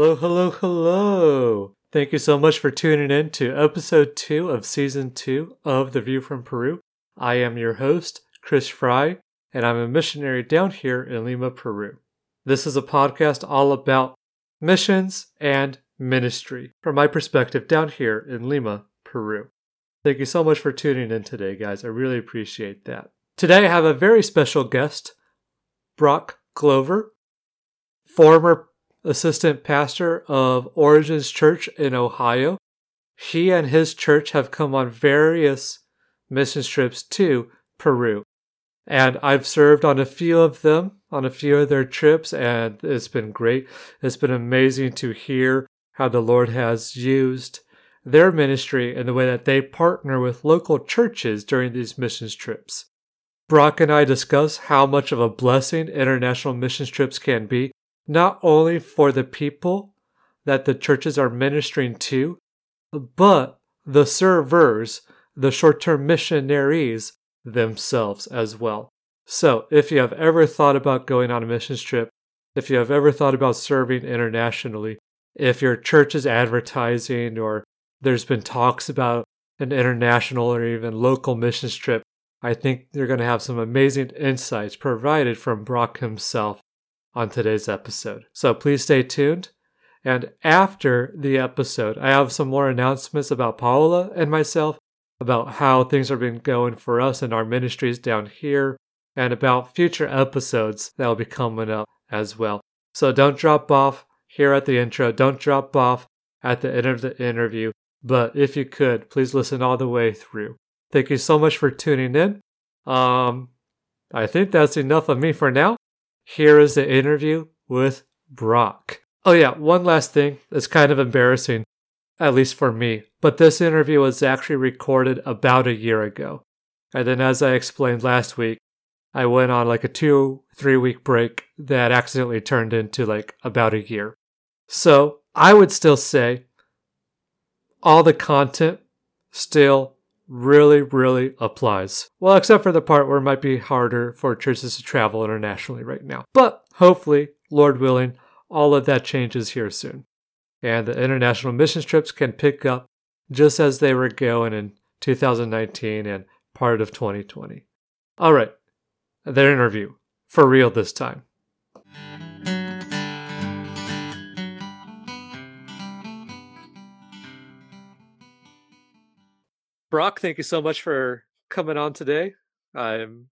Hello, hello, hello. Thank you so much for tuning in to episode two of season two of The View from Peru. I am your host, Chris Frey, and I'm a missionary down here in Lima, Peru. This is a podcast all about missions and ministry from my perspective down here in Lima, Peru. Thank you so much for tuning in today, guys. I really appreciate that. Today I have a very special guest, Brock Glover, former assistant pastor of Origins Church in Ohio. He and his church have come on various mission trips to Peru. And I've served on a few of them, on a few of their trips, and it's been great. It's been amazing to hear how the Lord has used their ministry and the way that they partner with local churches during these missions trips. Brock and I discuss how much of a blessing international missions trips can be, not only for the people that the churches are ministering to, but the servers, the short term missionaries themselves as well. So, if you have ever thought about going on a missions trip, if you have ever thought about serving internationally, if your church is advertising or there's been talks about an international or even local missions trip, I think you're going to have some amazing insights provided from Brock himself on today's episode. So please stay tuned. And after the episode, I have some more announcements about Paola and myself, about how things have been going for us and our ministries down here, and about future episodes that will be coming up as well. So don't drop off here at the intro. Don't drop off at the end of the interview. But if you could, please listen all the way through. Thank you so much for tuning in. Um, I think that's enough of me for now. Here is the interview with Brock. Oh, yeah, one last thing. It's kind of embarrassing, at least for me, but this interview was actually recorded about a year ago. And then, as I explained last week, I went on like a two, three week break that accidentally turned into like about a year. So I would still say all the content still really, really applies. Well, except for the part where it might be harder for churches to travel internationally right now. But hopefully, Lord willing, all of that changes here soon. And the international missions trips can pick up just as they were going in 2019 and part of 2020. All right, their interview. For real this time. Brock, thank you so much for coming on today. I'm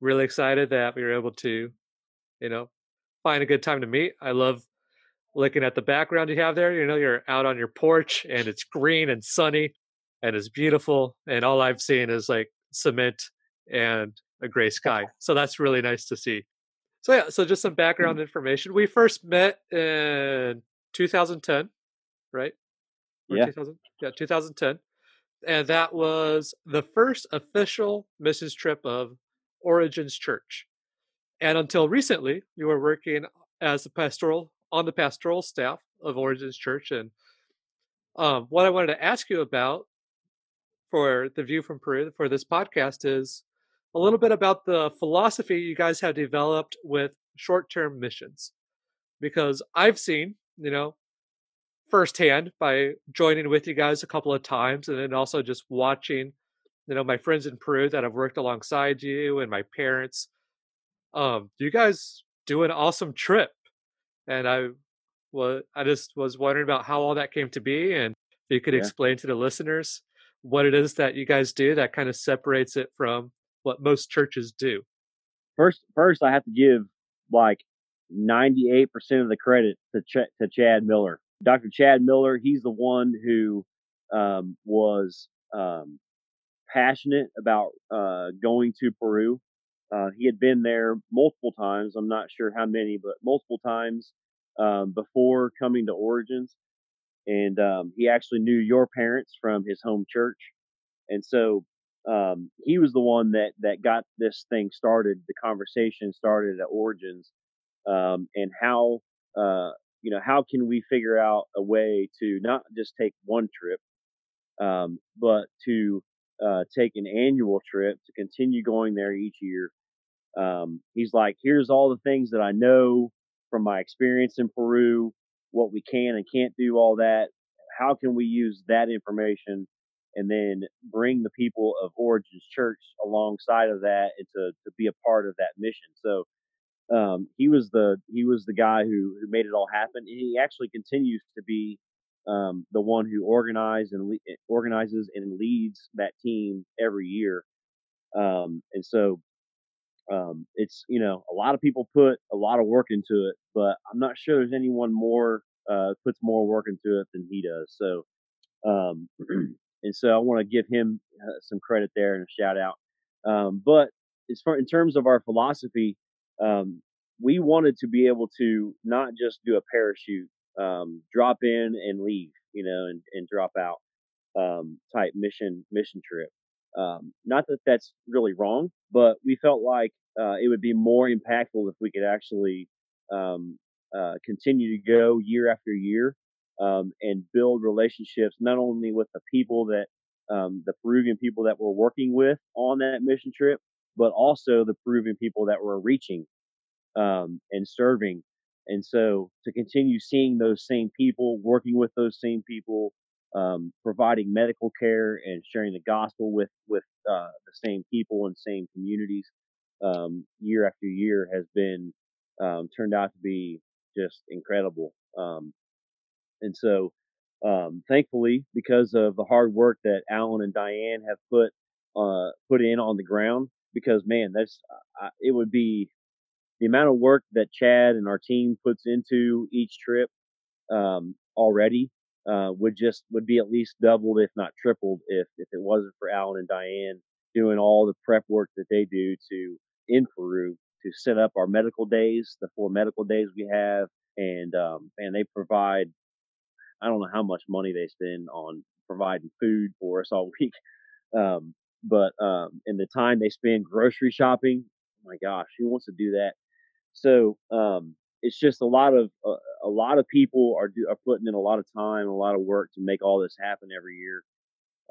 really excited that we were able to, you know, find a good time to meet. I love looking at the background you have there. You know, you're out on your porch and it's green and sunny and it's beautiful. And all I've seen is like cement and a gray sky. So that's really nice to see. So yeah, so just some background mm-hmm. information. We first met in 2010, right? Or yeah. 2000? Yeah, 2010 and that was the first official missions trip of Origins Church. And until recently, you were working as a pastoral on the pastoral staff of Origins Church. And um, what I wanted to ask you about for the view from Peru for this podcast is a little bit about the philosophy you guys have developed with short-term missions, because I've seen, you know, firsthand by joining with you guys a couple of times and then also just watching you know my friends in peru that have worked alongside you and my parents. Um you guys do an awesome trip and i was i just was wondering about how all that came to be and if you could yeah. explain to the listeners what it is that you guys do that kind of separates it from what most churches do. First first i have to give like 98% of the credit to, Ch- to chad miller Dr. Chad Miller, he's the one who um, was um, passionate about uh, going to Peru. Uh, he had been there multiple times. I'm not sure how many, but multiple times um, before coming to Origins. And um, he actually knew your parents from his home church. And so um, he was the one that, that got this thing started, the conversation started at Origins, um, and how uh, you know, how can we figure out a way to not just take one trip, um, but to uh, take an annual trip to continue going there each year. Um, he's like, here's all the things that I know from my experience in Peru. what we can and can't do, all that. How can we use that information and then bring the people of Origins Church alongside of that and to, to be a part of that mission? So um, he was the he was the guy who who made it all happen. And he actually continues to be um, the one who organizes and le- organizes and leads that team every year. Um, and so um, it's you know a lot of people put a lot of work into it, but I'm not sure there's anyone more uh, puts more work into it than he does. So um, and so I want to give him uh, some credit there and a shout out. Um, but as far in terms of our philosophy, um, we wanted to be able to not just do a parachute, um, drop in and leave, you know, and, and drop out um, type mission mission trip. Um, not that that's really wrong, but we felt like uh, it would be more impactful if we could actually um, uh, continue to go year after year um, and build relationships not only with the people that the Peruvian people that we're working with on that mission trip, but also the Peruvian people that we're reaching um, and serving. And so to continue seeing those same people, working with those same people, um, providing medical care and sharing the gospel with with uh, the same people and same communities um, year after year has been um, turned out to be just incredible. Um, and so, um, thankfully, because of the hard work that Alan and Diane have put uh, put in on the ground, because man, that's it would be the amount of work that Chad and our team puts into each trip um, already uh, would just would be at least doubled, if not tripled, if if it wasn't for Alan and Diane doing all the prep work that they do to in Peru to set up our medical days, the four medical days we have, and um, and they provide. I don't know how much money they spend on providing food for us all week, um, but um, in the time they spend grocery shopping, oh my gosh, who wants to do that? So um, it's just a lot of uh, a lot of people are do, are putting in a lot of time, a lot of work to make all this happen every year.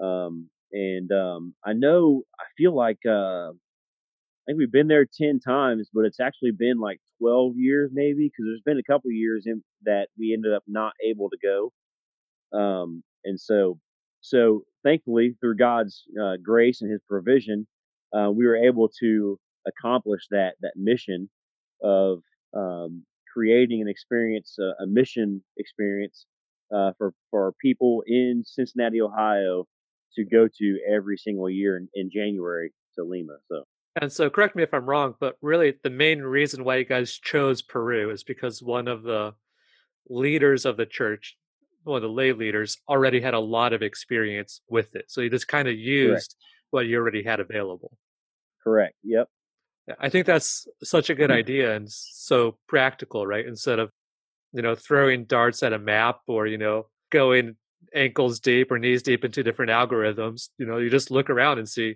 Um, and um, I know I feel like uh, I think we've been there ten times, but it's actually been like twelve years maybe because there's been a couple years in that we ended up not able to go. Um, and so so thankfully through God's uh, grace and His provision, uh, we were able to accomplish that that mission of um, creating an experience, uh, a mission experience uh, for for people in Cincinnati, Ohio, to go to every single year in, in January to Lima. So. And so, correct me if I'm wrong, but really the main reason why you guys chose Peru is because one of the leaders of the church, one of the lay leaders, already had a lot of experience with it. So you just kind of used Correct. what you already had available. Correct. Yep. I think that's such a good mm-hmm. idea and so practical, right? Instead of, you know, throwing darts at a map or, you know, going ankles deep or knees deep into different algorithms, you know, you just look around and see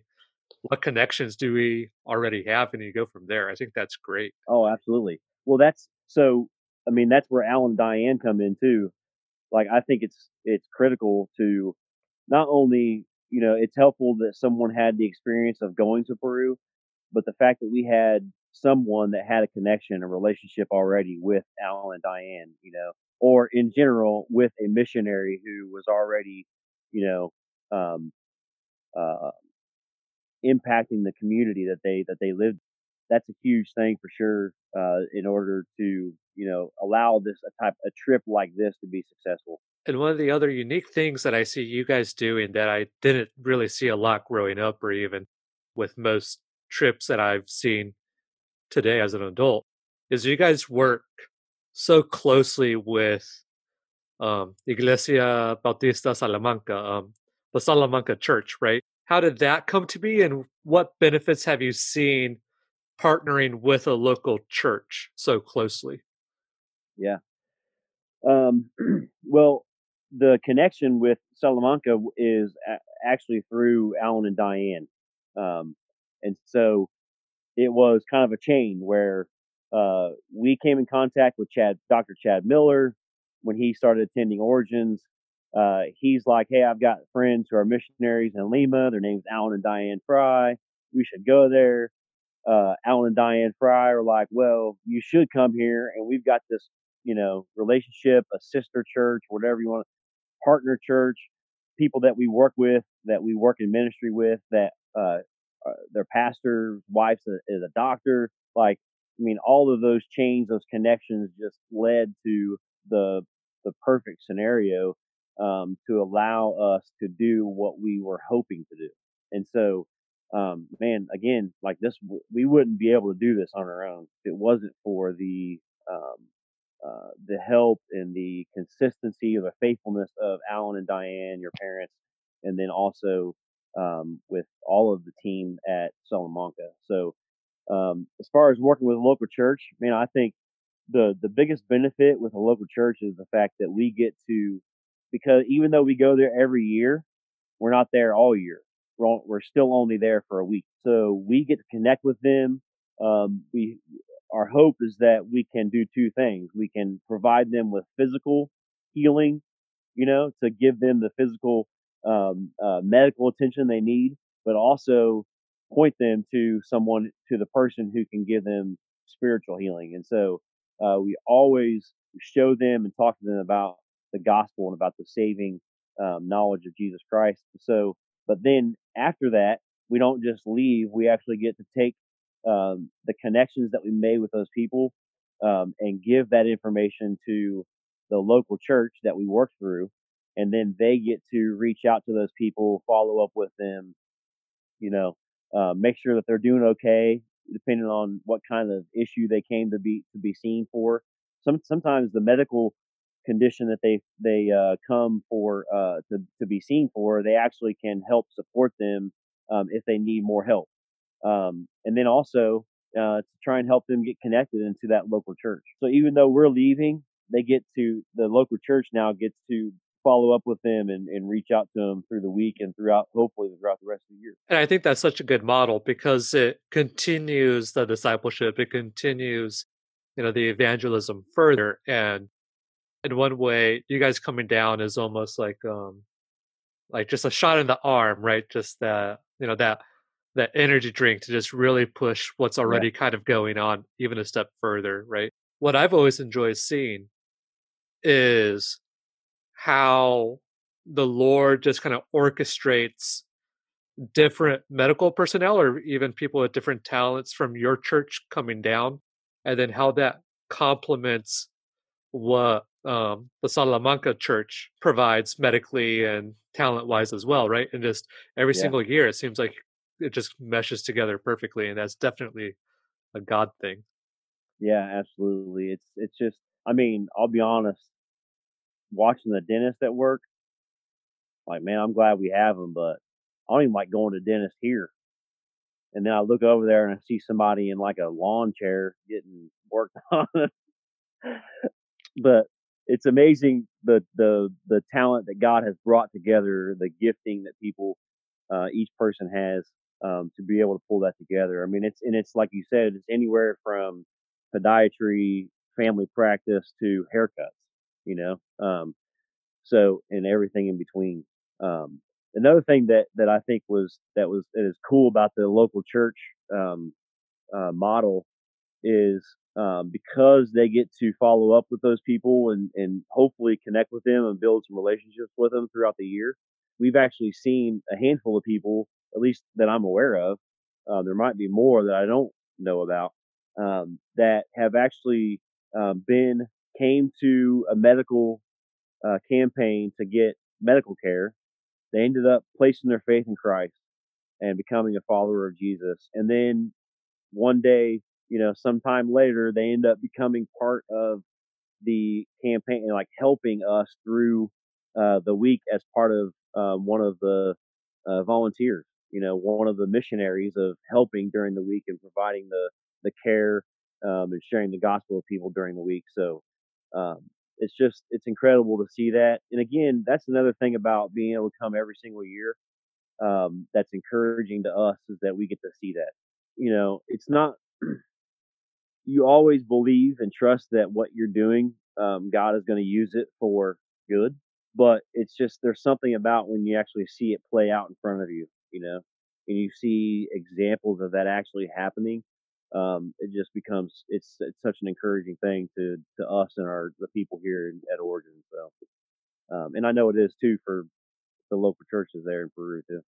what connections do we already have and you go from there. I think that's great. Oh, absolutely. Well, that's so, I mean, that's where Alan and Diane come in too. Like, I think it's, it's critical to not only, you know, it's helpful that someone had the experience of going to Peru, but the fact that we had someone that had a connection, a relationship already with Alan and Diane, you know, or in general with a missionary who was already, you know, um, uh, impacting the community that they that they lived. That's a huge thing for sure. Uh, in order to you know allow this a type a trip like this to be successful. And one of the other unique things that I see you guys doing that I didn't really see a lot growing up, or even with most trips that I've seen today as an adult is you guys work so closely with um, Iglesia Bautista Salamanca, um, the Salamanca Church, right? How did that come to be, and what benefits have you seen partnering with a local church so closely? Yeah. Um, well, the connection with Salamanca is a- actually through Alan and Diane. Um, and so it was kind of a chain where uh, we came in contact with Chad, Dr. Chad Miller, when he started attending Origins. Uh, he's like, "Hey, I've got friends who are missionaries in Lima. Their name's Alan and Diane Frey. We should go there." Uh, Alan and Diane Frey are like, "Well, you should come here, and we've got this you know, relationship, a sister church, whatever you want, partner church, people that we work with, that we work in ministry with, that uh, uh, their pastor wife is a doctor. Like, I mean, all of those chains, those connections, just led to the the perfect scenario um, to allow us to do what we were hoping to do. And so, um, man, again, like this, we wouldn't be able to do this on our own if it wasn't for the um, uh, the help and the consistency or the faithfulness of Alan and Diane, your parents, and then also um, with all of the team at Salamanca. So, um, as far as working with a local church, man, I think the the biggest benefit with a local church is the fact that we get to because even though we go there every year, we're not there all year. We're, we're still only there for a week, so we get to connect with them. Um, we our hope is that we can do two things. We can provide them with physical healing, you know, to give them the physical um, uh, medical attention they need, but also point them to someone, to the person who can give them spiritual healing. And so uh, we always show them and talk to them about the gospel and about the saving um, knowledge of Jesus Christ. So, but then after that, we don't just leave. We actually get to take um, the connections that we made with those people um, and give that information to the local church that we work through and then they get to reach out to those people, follow up with them, you know, uh, make sure that they're doing okay, depending on what kind of issue they came to be to be seen for. Some sometimes the medical condition that they they uh, come for uh, to to be seen for, they actually can help support them um, if they need more help, um, and then also uh, to try and help them get connected into that local church. So even though we're leaving, they get to the local church now gets to follow up with them and, and reach out to them through the week and throughout, hopefully, throughout the rest of the year. And I think that's such a good model because it continues the discipleship. It continues, you know, the evangelism further. And in one way, you guys coming down is almost like, um, like just a shot in the arm, right? Just that, you know, that that energy drink to just really push what's already yeah. kind of going on even a step further, right? What I've always enjoyed seeing is how the Lord just kind of orchestrates different medical personnel or even people with different talents from your church coming down, and then how that complements what um, the Salamanca church provides medically and talent wise as well, right? And just every yeah. single year, it seems like it just meshes together perfectly, and that's definitely a God thing. Yeah, absolutely. It's it's just, I mean, I'll be honest watching the dentist at work, like, man, I'm glad we have them, but I don't even like going to dentist here. And then I look over there and I see somebody in like a lawn chair getting worked on. but it's amazing the the the talent that God has brought together, the gifting that people uh, each person has um, to be able to pull that together. I mean, it's and it's like you said, it's anywhere from podiatry, family practice to haircuts you know. Um, so and everything in between. Um, another thing that that I think was that was that is cool about the local church um, uh, model is um, because they get to follow up with those people and and hopefully connect with them and build some relationships with them throughout the year. We've actually seen a handful of people, at least that I'm aware of. Uh, there might be more that I don't know about um, that have actually uh, been came to a medical uh, campaign to get medical care. They ended up placing their faith in Christ and becoming a follower of Jesus. And then one day, you know, sometime later, they end up becoming part of the campaign, and like helping us through uh, the week as part of um, one of the uh, volunteers. You know, one of the missionaries of helping during the week and providing the the care um, and sharing the gospel with people during the week. So um, it's just it's incredible to see that. And again, that's another thing about being able to come every single year. Um, that's encouraging to us is that we get to see that. You know, it's not. you always believe and trust that what you're doing, um, God is going to use it for good. But it's just there's something about when you actually see it play out in front of you, you know, and you see examples of that actually happening. um, it just becomes it's it's such an encouraging thing to to us and our the people here in, at Origin. So, um, and I know it is too for the local churches there in Peru too.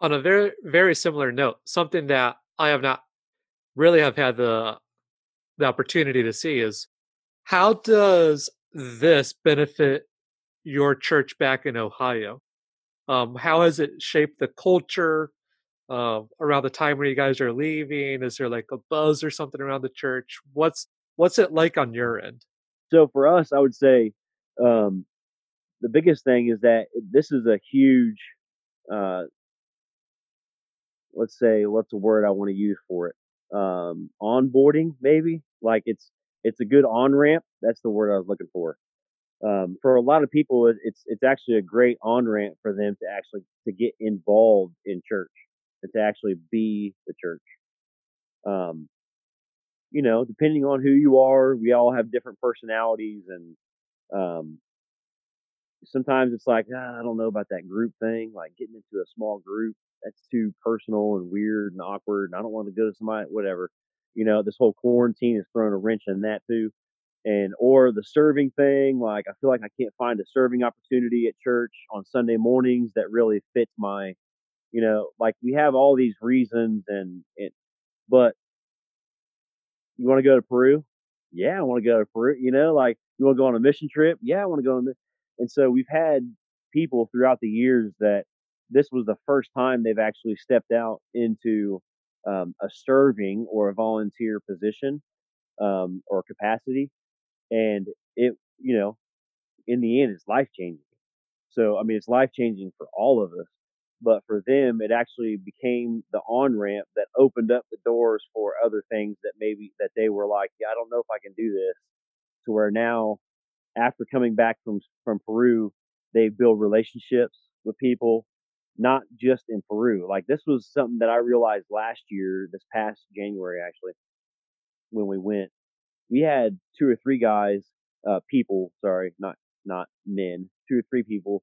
On a very very similar note, something that I have not really have had the the opportunity to see is how does this benefit your church back in Ohio? Um, how has it shaped the culture uh, around the time where you guys are leaving? Is there like a buzz or something around the church? What's what's it like on your end? So for us, I would say um, the biggest thing is that this is a huge, uh, let's say, what's the word I want to use for it? Um, onboarding, maybe. Like it's it's a good on ramp. That's the word I was looking for. Um, for a lot of people, it's it's actually a great on ramp for them to actually to get involved in church and to actually be the church. Um, you know, depending on who you are, we all have different personalities, and um, sometimes it's like ah, I don't know about that group thing, like getting into a small group. That's too personal and weird and awkward, and I don't want to go to somebody, whatever. You know, this whole quarantine has thrown a wrench in that too and or the serving thing like i feel like i can't find a serving opportunity at church on sunday mornings that really fits my you know like we have all these reasons and, and but you want to go to peru? Yeah i want to go to peru you know like you want to go on a mission trip? Yeah i want to go on and so we've had people throughout the years that this was the first time they've actually stepped out into um, a serving or a volunteer position um, or capacity and it you know in the end it's life changing so i mean it's life changing for all of us but for them it actually became the on ramp that opened up the doors for other things that maybe that they were like yeah i don't know if i can do this to where now after coming back from from peru they build relationships with people not just in peru like this was something that i realized last year this past january actually when we went we had two or three guys, uh, people, sorry, not not men, two or three people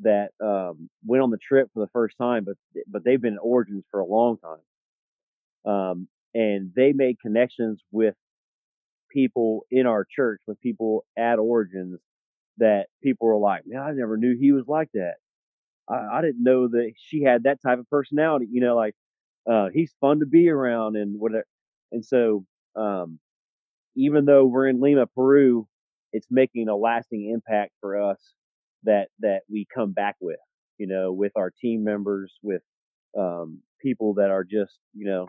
that um, went on the trip for the first time, but but they've been in Origins for a long time, um, and they made connections with people in our church, with people at Origins, that people were like, man, I never knew he was like that. I, I didn't know that she had that type of personality. You know, like uh, he's fun to be around and whatever. And so um, even though we're in Lima, Peru, it's making a lasting impact for us that that we come back with, you know, with our team members, with um, people that are just, you know,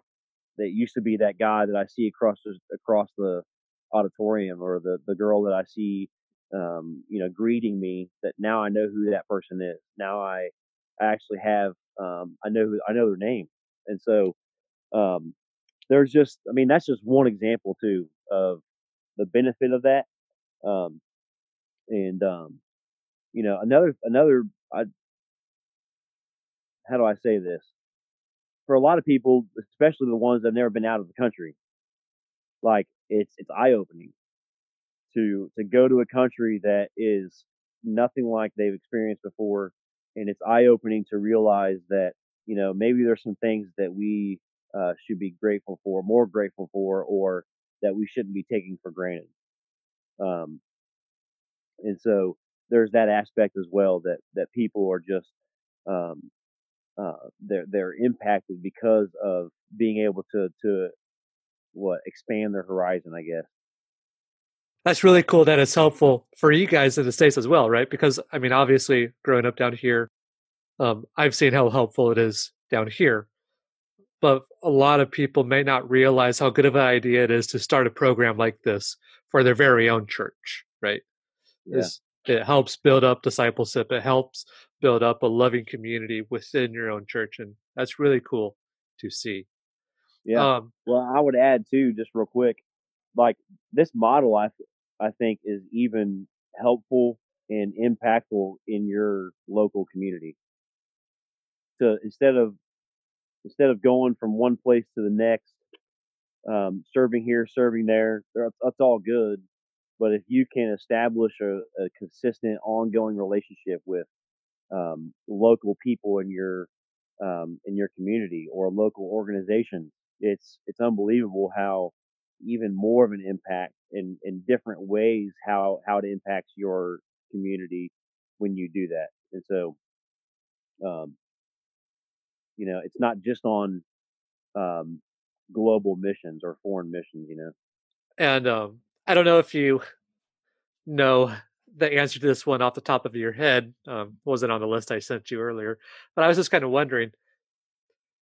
that used to be that guy that I see across the, across the auditorium or the the girl that I see, um, you know, greeting me. That now I know who that person is. Now I, I actually have, um, I know I know their name, and so um, there's just, I mean, that's just one example too of the benefit of that. Um, and um, you know, another another, I, how do I say this? For a lot of people, especially the ones that have never been out of the country, like it's it's eye opening to to go to a country that is nothing like they've experienced before, and it's eye opening to realize that you know maybe there's some things that we uh, should be grateful for, more grateful for, or that we shouldn't be taking for granted. Um, and so there's that aspect as well that that people are just um, uh, they're they're impacted because of being able to to what expand their horizon, I guess. That's really cool that it's helpful for you guys in the states as well, right? Because I mean, obviously, growing up down here, um, I've seen how helpful it is down here but a lot of people may not realize how good of an idea it is to start a program like this for their very own church, right? Yeah. It helps build up discipleship. It helps build up a loving community within your own church, and that's really cool to see. Yeah. Um, well, I would add too, just real quick, like this model, I I think is even helpful and impactful in your local community. To instead of instead of going from one place to the next, um, serving here, serving there, that's all good. But if you can establish a, a consistent, ongoing relationship with um, local people in your um, in your community or local organization, it's it's unbelievable how even more of an impact in in different ways how how it impacts your community when you do that. And so, um, you know, it's not just on um, global missions or foreign missions. You know, And um, I don't know if you know the answer to this one off the top of your head. Um, wasn't on the list I sent you earlier, but I was just kind of wondering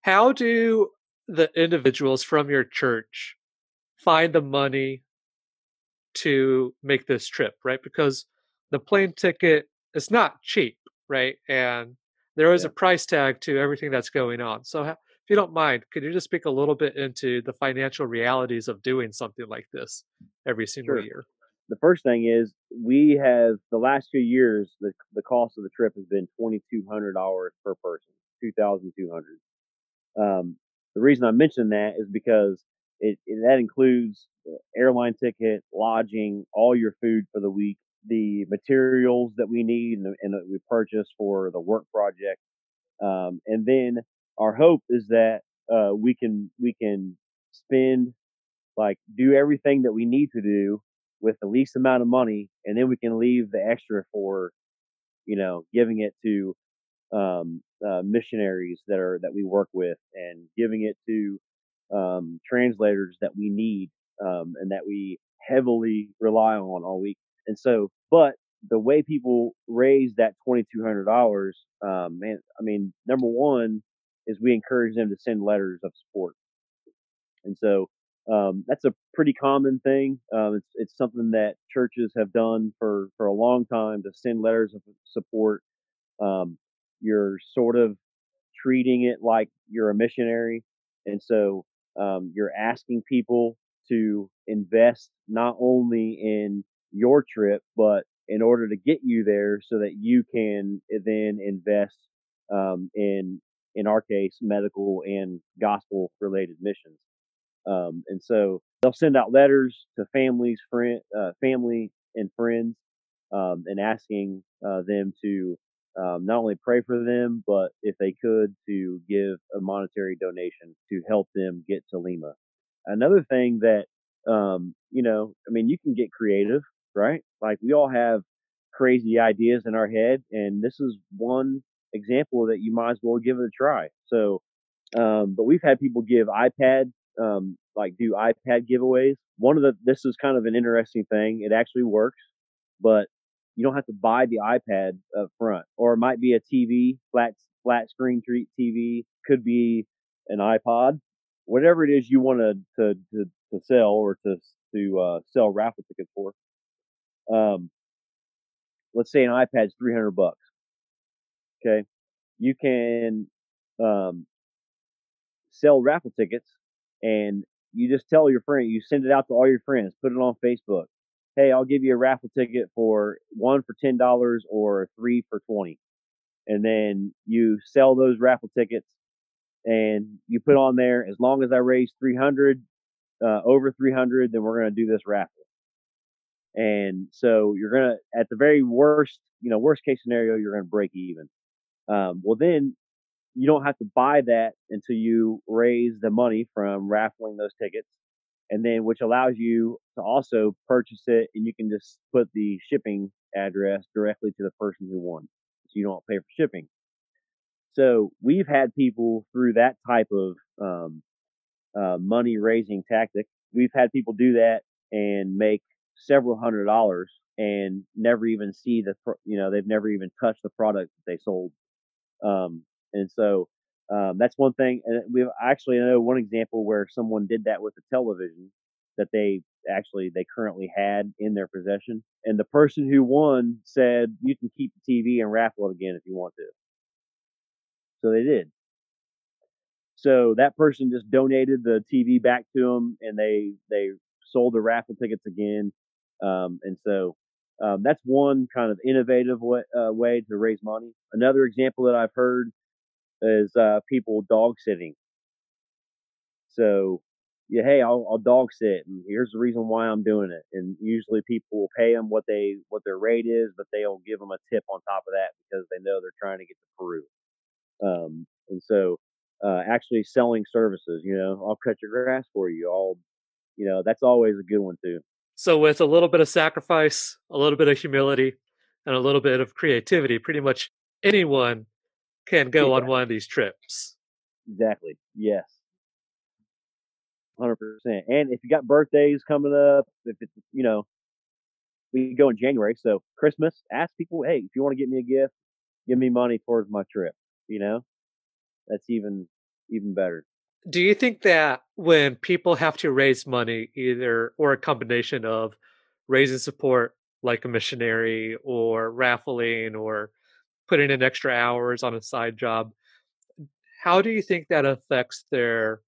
how do the individuals from your church find the money to make this trip, right? Because the plane ticket is not cheap, right? And there is yeah, a price tag to everything that's going on. So, if you don't mind, could you just speak a little bit into the financial realities of doing something like this every single sure. year? The first thing is we have the last few years the the cost of the trip has been twenty two hundred dollars per person, two thousand two hundred. Um, the reason I mention that is because it, it that includes airline ticket, lodging, all your food for the week, the materials that we need and, and that we purchase for the work project, um, and then our hope is that uh, we can we can spend like do everything that we need to do with the least amount of money, and then we can leave the extra for you know giving it to um, uh, missionaries that are that we work with and giving it to um, translators that we need um, and that we heavily rely on all week. And so, but the way people raise that twenty two hundred dollars, um, man, I mean, number one is we encourage them to send letters of support, and so um, that's a pretty common thing. Um, it's it's something that churches have done for for a long time to send letters of support um, you're sort of treating it like you're a missionary. And so um, you're asking people to invest not only in your trip, but in order to get you there so that you can then invest um, in, in our case, medical and gospel related missions. Um, and so they'll send out letters to families, friend, uh, family and friends, um, and asking uh, them to um, not only pray for them, but if they could, to give a monetary donation to help them get to Lima. Another thing that, um, you know, I mean, you can get creative, right? Like we all have crazy ideas in our head, and this is one example that you might as well give it a try. So, um, but we've had people give iPad, um, like do iPad giveaways. One of the, this is kind of an interesting thing. It actually works, but you don't have to buy the iPad up front, or it might be a TV, flat flat screen treat TV, could be an iPod, whatever it is you want to to to, to sell or to to uh, sell raffle tickets for. Um, let's say an iPad's three hundred bucks. Okay, you can um, sell raffle tickets, and you just tell your friend, you send it out to all your friends, put it on Facebook. Hey, I'll give you a raffle ticket for one for ten dollars or three for twenty, and then you sell those raffle tickets, and you put on there as long as I raise three hundred, uh, over three hundred, then we're gonna do this raffle. And so you're gonna, at the very worst, you know, worst case scenario, you're gonna break even. Um, well, then you don't have to buy that until you raise the money from raffling those tickets and then which allows you to also purchase it and you can just put the shipping address directly to the person who won so you don't pay for shipping so we've had people through that type of um, uh, money raising tactic we've had people do that and make several hundred dollars and never even see the you know they've never even touched the product that they sold um, and so um, that's one thing. And we actually know one example where someone did that with a television that they actually they currently had in their possession, and the person who won said, "You can keep the TV and raffle it again if you want to." So they did. So that person just donated the TV back to them, and they they sold the raffle tickets again. Um, and so um, that's one kind of innovative way, uh, way to raise money. Another example that I've heard is uh, people dog sitting. So, yeah, hey, I'll, I'll dog sit, and here's the reason why I'm doing it. And usually people will pay them what they what their rate is, but they'll give them a tip on top of that because they know they're trying to get to Peru. Um, and so uh, actually selling services. You know, I'll cut your grass for you. I'll, you know, that's always a good one too. So with a little bit of sacrifice, a little bit of humility, and a little bit of creativity, pretty much anyone can go yeah. on one of these trips. Exactly. Yes. Hundred percent. And if you got birthdays coming up, if it's you know, we go in January, so Christmas. Ask people, hey, if you want to get me a gift, give me money towards my trip. You know, that's even even better. Do you think that when people have to raise money, either or a combination of raising support like a missionary or raffling or putting in extra hours on a side job, how do you think that affects their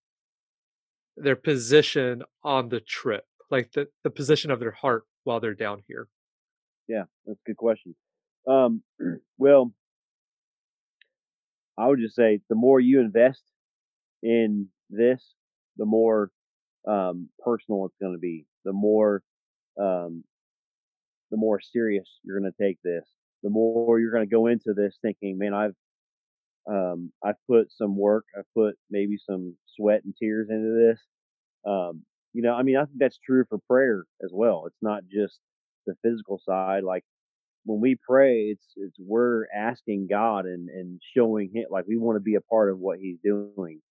their position on the trip, like the, the position of their heart while they're down here? Yeah, that's a good question. Um, well, I would just say the more you invest in this, the more um, personal it's going to be. The more, um, the more serious you're going to take this. The more you're going to go into this thinking, man, I've, um, I've put some work. I've put maybe some sweat and tears into this. Um, you know, I mean, I think that's true for prayer as well. It's not just the physical side. Like when we pray, it's it's we're asking God and and showing Him like we want to be a part of what He's doing,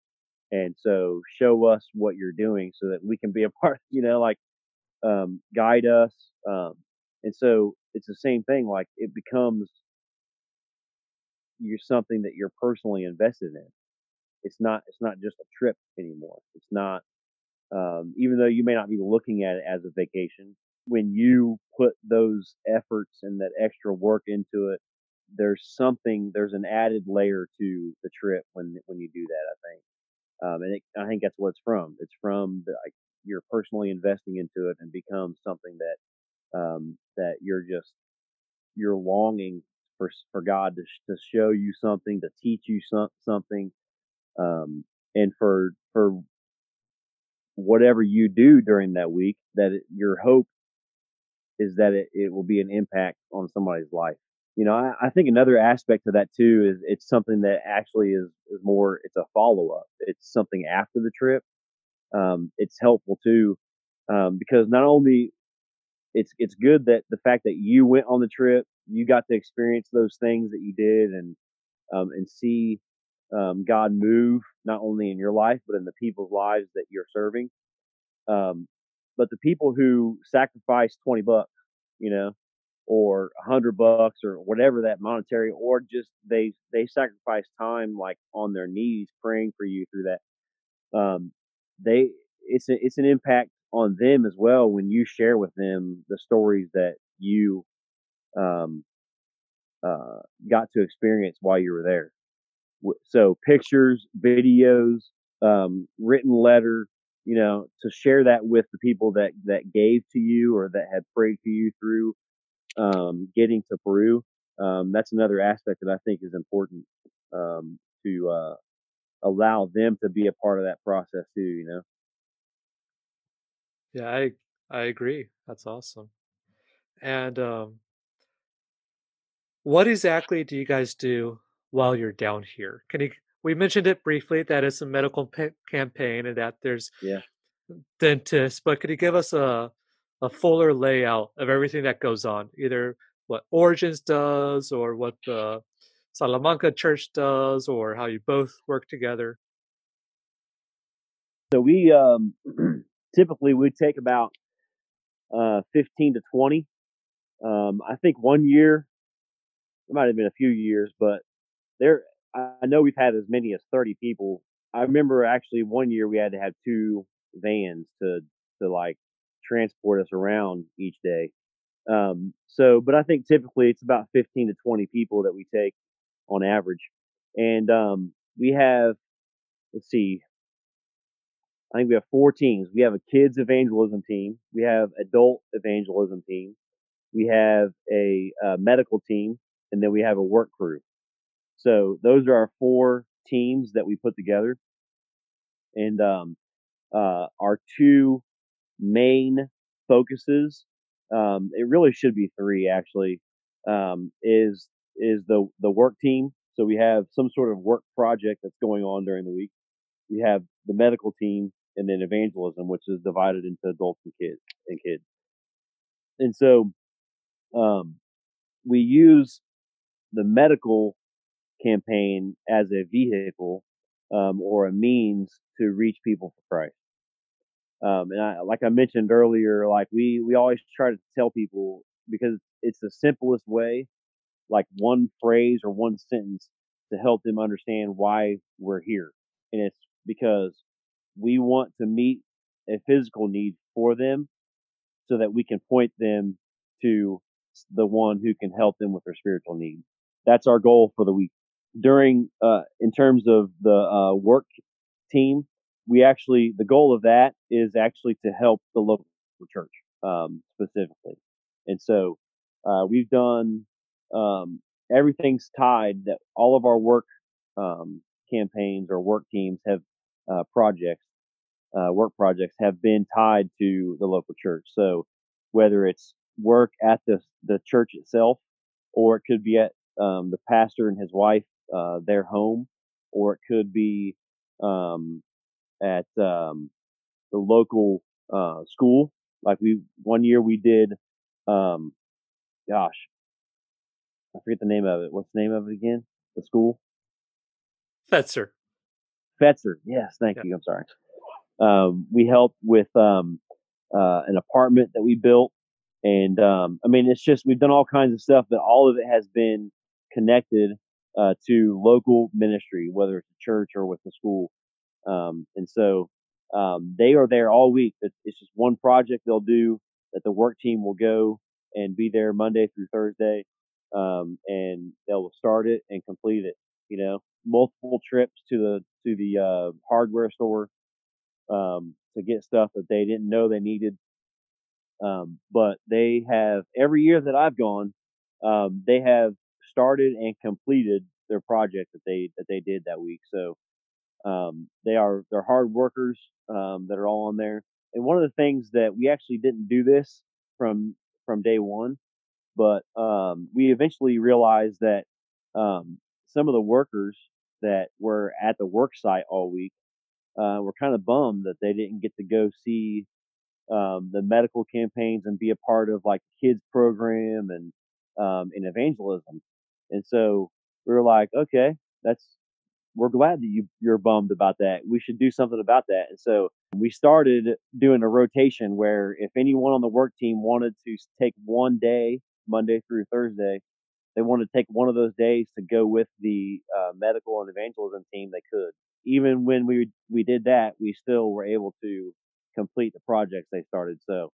and so show us what you're doing so that we can be a part. You know, like um, guide us, um, and so it's the same thing. Like it becomes you're something that you're personally invested in. It's not it's not just a trip anymore. It's not um, even though you may not be looking at it as a vacation when you put those efforts and that extra work into it, there's something, there's an added layer to the trip when when you do that. I think, um, and it, I think that's what it's from. It's from the, like you're personally investing into it and becomes something that um, that you're just you're longing for for God to to show you something, to teach you some, something, um, and for for whatever you do during that week, that it, your hope is that it, it will be an impact on somebody's life. You know, I, I think another aspect of that too is it's something that actually is, is more, it's a follow up. It's something after the trip. Um, it's helpful too, um, because not only it's, it's good that the fact that you went on the trip, you got to experience those things that you did and, um, and see, um, God move not only in your life, but in the people's lives that you're serving. Um, but the people who sacrifice 20 bucks, you know, or a hundred bucks or whatever that monetary, or just they, they sacrifice time like on their knees praying for you through that. Um, they, it's a, it's an impact on them as well when you share with them the stories that you, um, uh, got to experience while you were there. So pictures, videos, um, written letter, you know, to share that with the people that, that gave to you or that had prayed for you through, um, getting to Peru. Um, that's another aspect that I think is important, um, to, uh, allow them to be a part of that process too, you know? Yeah, I, I agree. That's awesome. And, um, what exactly do you guys do while you're down here? Can you we mentioned it briefly that it's a medical campaign and that there's yeah. dentists, but could you give us a a fuller layout of everything that goes on, either what Origins does or what the Salamanca Church does, or how you both work together? So we um, typically we take about uh, 15 to 20. Um, I think one year, it might have been a few years, but there I know we've had as many as 30 people. I remember actually one year we had to have two vans to, to like transport us around each day. Um, so, but I think typically it's about 15 to 20 people that we take on average. And, um, we have, let's see, I think we have four teams. We have a kids evangelism team. We have adult evangelism team. We have a, a medical team and then we have a work crew. So those are our four teams that we put together. And um, uh, our two main focuses, um, it really should be three actually, um, is is the the work team So we have some sort of work project that's going on during the week. We have the medical team and then evangelism, which is divided into adults and kids and kids. And so um, we use the medical campaign as a vehicle um, or a means to reach people for Christ. Um, and I, like I mentioned earlier, like we we always try to tell people because it's the simplest way, like one phrase or one sentence to help them understand why we're here, and it's because we want to meet a physical need for them, so that we can point them to the one who can help them with their spiritual needs. That's our goal for the week. During, uh, in terms of the uh, work team, we actually the goal of that is actually to help the local church um, specifically, and so uh, we've done um, everything's tied that all of our work um, campaigns or work teams have uh, projects uh, work projects have been tied to the local church. So whether it's work at the the church itself, or it could be at um, the pastor and his wife uh, their home, or it could be um, at um, the local uh, school. Like we one year we did, um, gosh, I forget the name of it. What's the name of it again? The school. Fetzer. Fetzer. Yes, thank you. I'm sorry. Um, we helped with um, uh, an apartment that we built, and um, I mean, it's just we've done all kinds of stuff, but all of it has been connected uh, to local ministry, whether it's a church or with the school. Um, and so um, they are there all week. It's, just one project they'll do that the work team will go and be there Monday through Thursday, um, and they'll start it and complete it. You know, multiple trips to the to the uh, hardware store um, to get stuff that they didn't know they needed. Um, but they have every year that I've gone, um, they have started and completed their project that they that they did that week. So um, they are they're hard workers um, that are all on there. And one of the things that we actually didn't do this from from day one, but um, we eventually realized that um, some of the workers that were at the work site all week uh, were kind of bummed that they didn't get to go see um, the medical campaigns and be a part of like kids program and um, and evangelism. And so we were like, okay, that's we're glad that you you're bummed about that. We should do something about that. And so we started doing a rotation where if anyone on the work team wanted to take one day, Monday through Thursday, they wanted to take one of those days to go with the uh, medical and evangelism team, they could. Even when we we did that, we still were able to complete the projects they started. So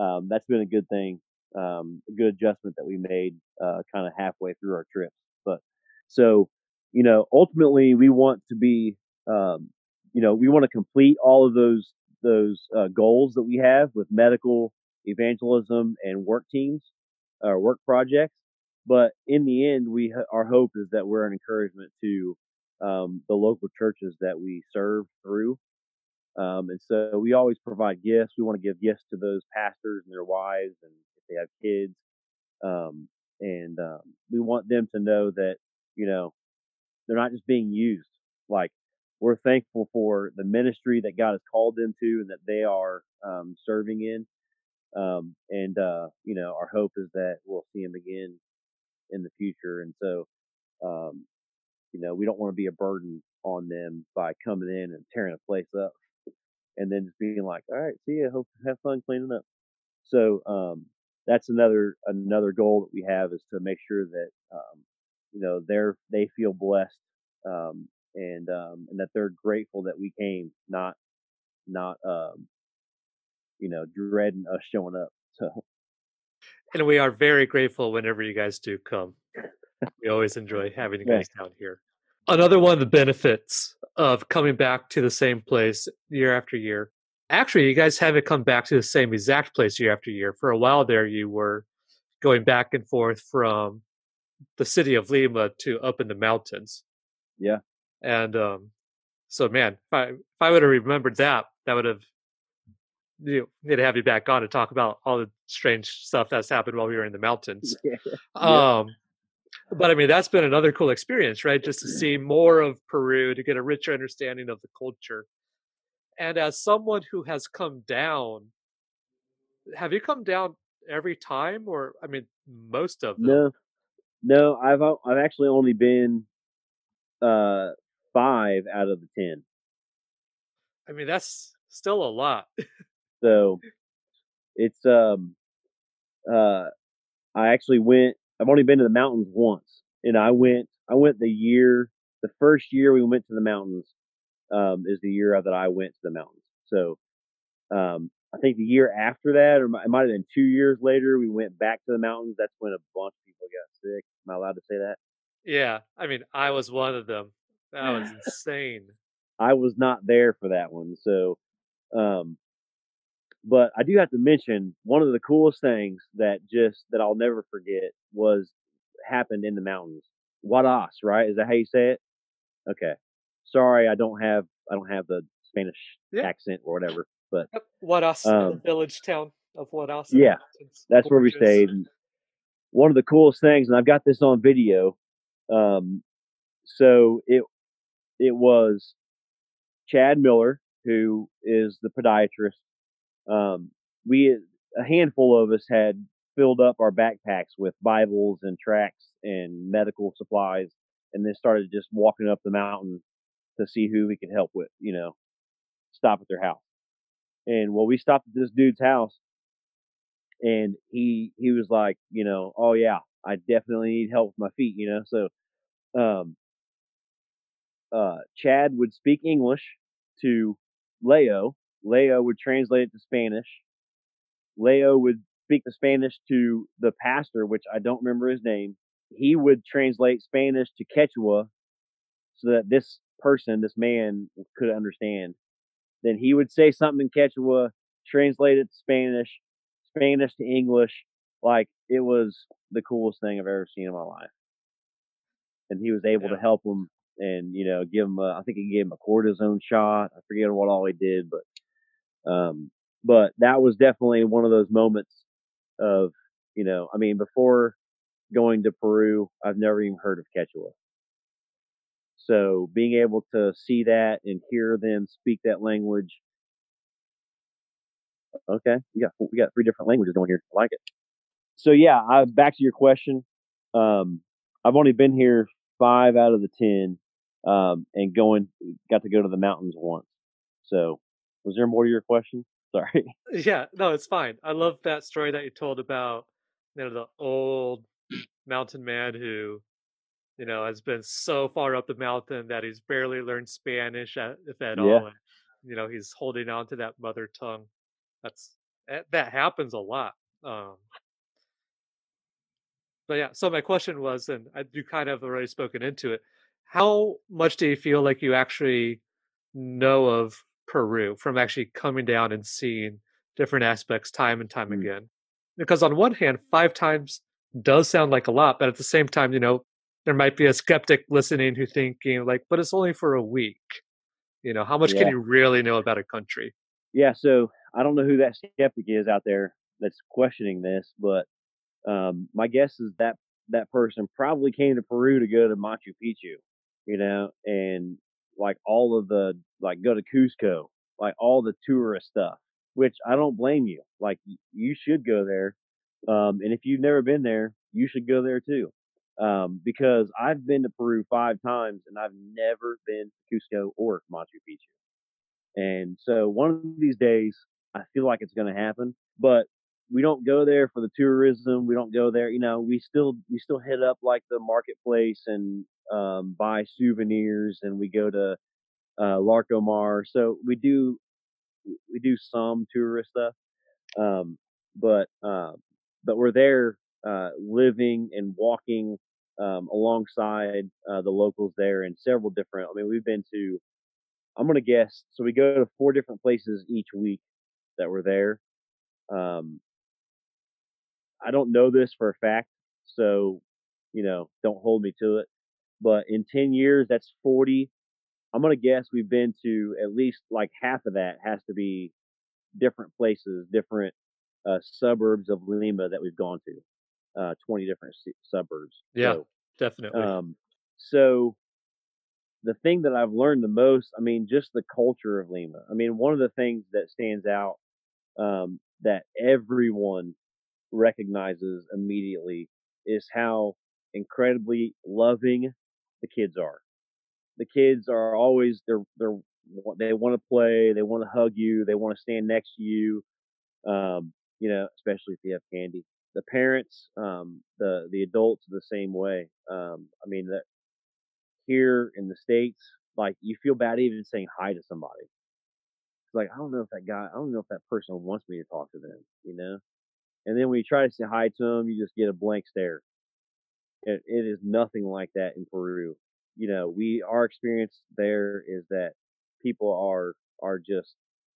um, that's been a good thing, um, a good adjustment that we made uh, kind of halfway through our trips. But so you know, ultimately we want to be, um, you know, we want to complete all of those those uh, goals that we have with medical evangelism and work teams or work projects. But in the end, we our hope is that we're an encouragement to um, the local churches that we serve through. Um, and so we always provide gifts. We want to give gifts to those pastors and their wives, and if they have kids. Um, and um, we want them to know that you know they're not just being used. Like we're thankful for the ministry that God has called them to and that they are um, serving in. Um, and uh, you know, our hope is that we'll see them again in the future. And so, um, you know, we don't want to be a burden on them by coming in and tearing a place up, and then just being like, "All right, see you. Hope have fun cleaning up." So um, that's another another goal that we have is to make sure that um, you know they're they feel blessed um, and um, and that they're grateful that we came, not not um, you know dreading us showing up. So. And we are very grateful whenever you guys do come. we always enjoy having you guys down here. Another one of the benefits of coming back to the same place year after year. Actually, you guys haven't come back to the same exact place year after year. For a while there, you were going back and forth from the city of Lima to up in the mountains. Yeah. And um, so, man, if I if I would have remembered that, that would have you need to have you back on to talk about all the strange stuff that's happened while we were in the mountains. yeah. Um, but I mean, that's been another cool experience, right? Just to see more of Peru, to get a richer understanding of the culture. And as someone who has come down, have you come down every time, or I mean, most of them? No, no, I've I've actually only been uh five out of the ten. I mean, that's still a lot. So it's um uh I actually went I've only been to the mountains once. And I went I went the year the first year we went to the mountains um is the year that I went to the mountains. So um I think the year after that, or it might have been two years later, we went back to the mountains. That's when a bunch of people got sick. Am I allowed to say that? yeah, I mean, I was one of them. That was insane. I was not there for that one. So, um, but I do have to mention one of the coolest things that just that I'll never forget was happened in the mountains. Wadas, right? Is that how you say it? Okay. Sorry, I don't have I don't have the Spanish Yeah. accent or whatever, but else? Um, village town of what else? yeah, that's where we stayed. And one of the coolest things, and I've got this on video. Um, so it it was Chad Miller, who is the podiatrist. Um, we a handful of us had filled up our backpacks with Bibles and tracts and medical supplies, and then started just walking up the mountain to see who we could help with. You know, stop at their house. And well, we stopped at this dude's house, and he he was like, you know, oh yeah, I definitely need help with my feet. You know, so um, uh, Chad would speak English to Leo. Leo would translate it to Spanish. Leo would speak the Spanish to the pastor, which I don't remember his name. He would translate Spanish to Quechua so that this person, this man, could understand. Then he would say something in Quechua, translate it to Spanish, Spanish to English. Like it was the coolest thing I've ever seen in my life. And he was able Yeah. to help him and you know give him a, I think he gave him a cortisone shot. I forget what all he did, but um, but that was definitely one of those moments of you know I mean before going to Peru, I've never even heard of Quechua. So being able to see that and hear them speak that language, okay, we got we got three different languages going here. I like it. So yeah, I, back to your question. Um, I've only been here five out of the ten, um, and going got to go to the mountains once. So was there more to your question? Sorry. Yeah, no, it's fine. I love that story that you told about you know the old mountain man who you know has been so far up the mountain that he's barely learned Spanish at, if at Yeah. all, and you know he's holding on to that mother tongue. That's that, happens a lot. Um, but yeah, so my question was, and I, you kind of already spoken into it. How much do you feel like you actually know of Peru from actually coming down and seeing different aspects time and time Mm. again? Because on one hand, five times does sound like a lot, but at the same time, you know, there might be a skeptic listening who thinking like, but it's only for a week. You know, how much can you really know about a country? Yeah, so I don't know who that skeptic is out there that's questioning this, but um, my guess is that that person probably came to Peru to go to Machu Picchu, you know, and like all of the like go to Cusco, like all the tourist stuff. Which I don't blame you. Like you should go there, um, and if you've never been there, you should go there too. Um, because I've been to Peru five times and I've never been to Cusco or Machu Picchu. And so one of these days, I feel like it's going to happen, but we don't go there for the tourism. We don't go there, you know, we still, we still hit up like the marketplace and, um, buy souvenirs and we go to, uh, Larcomar. So we do, we do some tourist stuff. Um, but, uh, but we're there, uh, living and walking, um, alongside, uh, the locals there and several different, I mean, we've been to, I'm gonna guess. So we go to four different places each week that we're there. Um, I don't know this for a fact, so you know, don't hold me to it. But in ten years, that's forty. I'm gonna guess we've been to at least like half of that has to be different places, different uh, suburbs of Lima that we've gone to. Uh, Twenty different suburbs. Yeah. So, Definitely. Um, so the thing that I've learned the most, I mean, just the culture of Lima. I mean, one of the things that stands out um, that everyone recognizes immediately is how incredibly loving the kids are. The kids are always they're they're they want to play, they want to hug you, they want to stand next to you. Um, you know, especially if you have candy. The parents, um, the the adults, the same way. Um, I mean, that here in the states, like you feel bad even saying hi to somebody. It's like I don't know if that guy, I don't know if that person wants me to talk to them, you know. And then when you try to say hi to them, you just get a blank stare. It, it is nothing like that in Peru. You know, we our experience there is that people are are just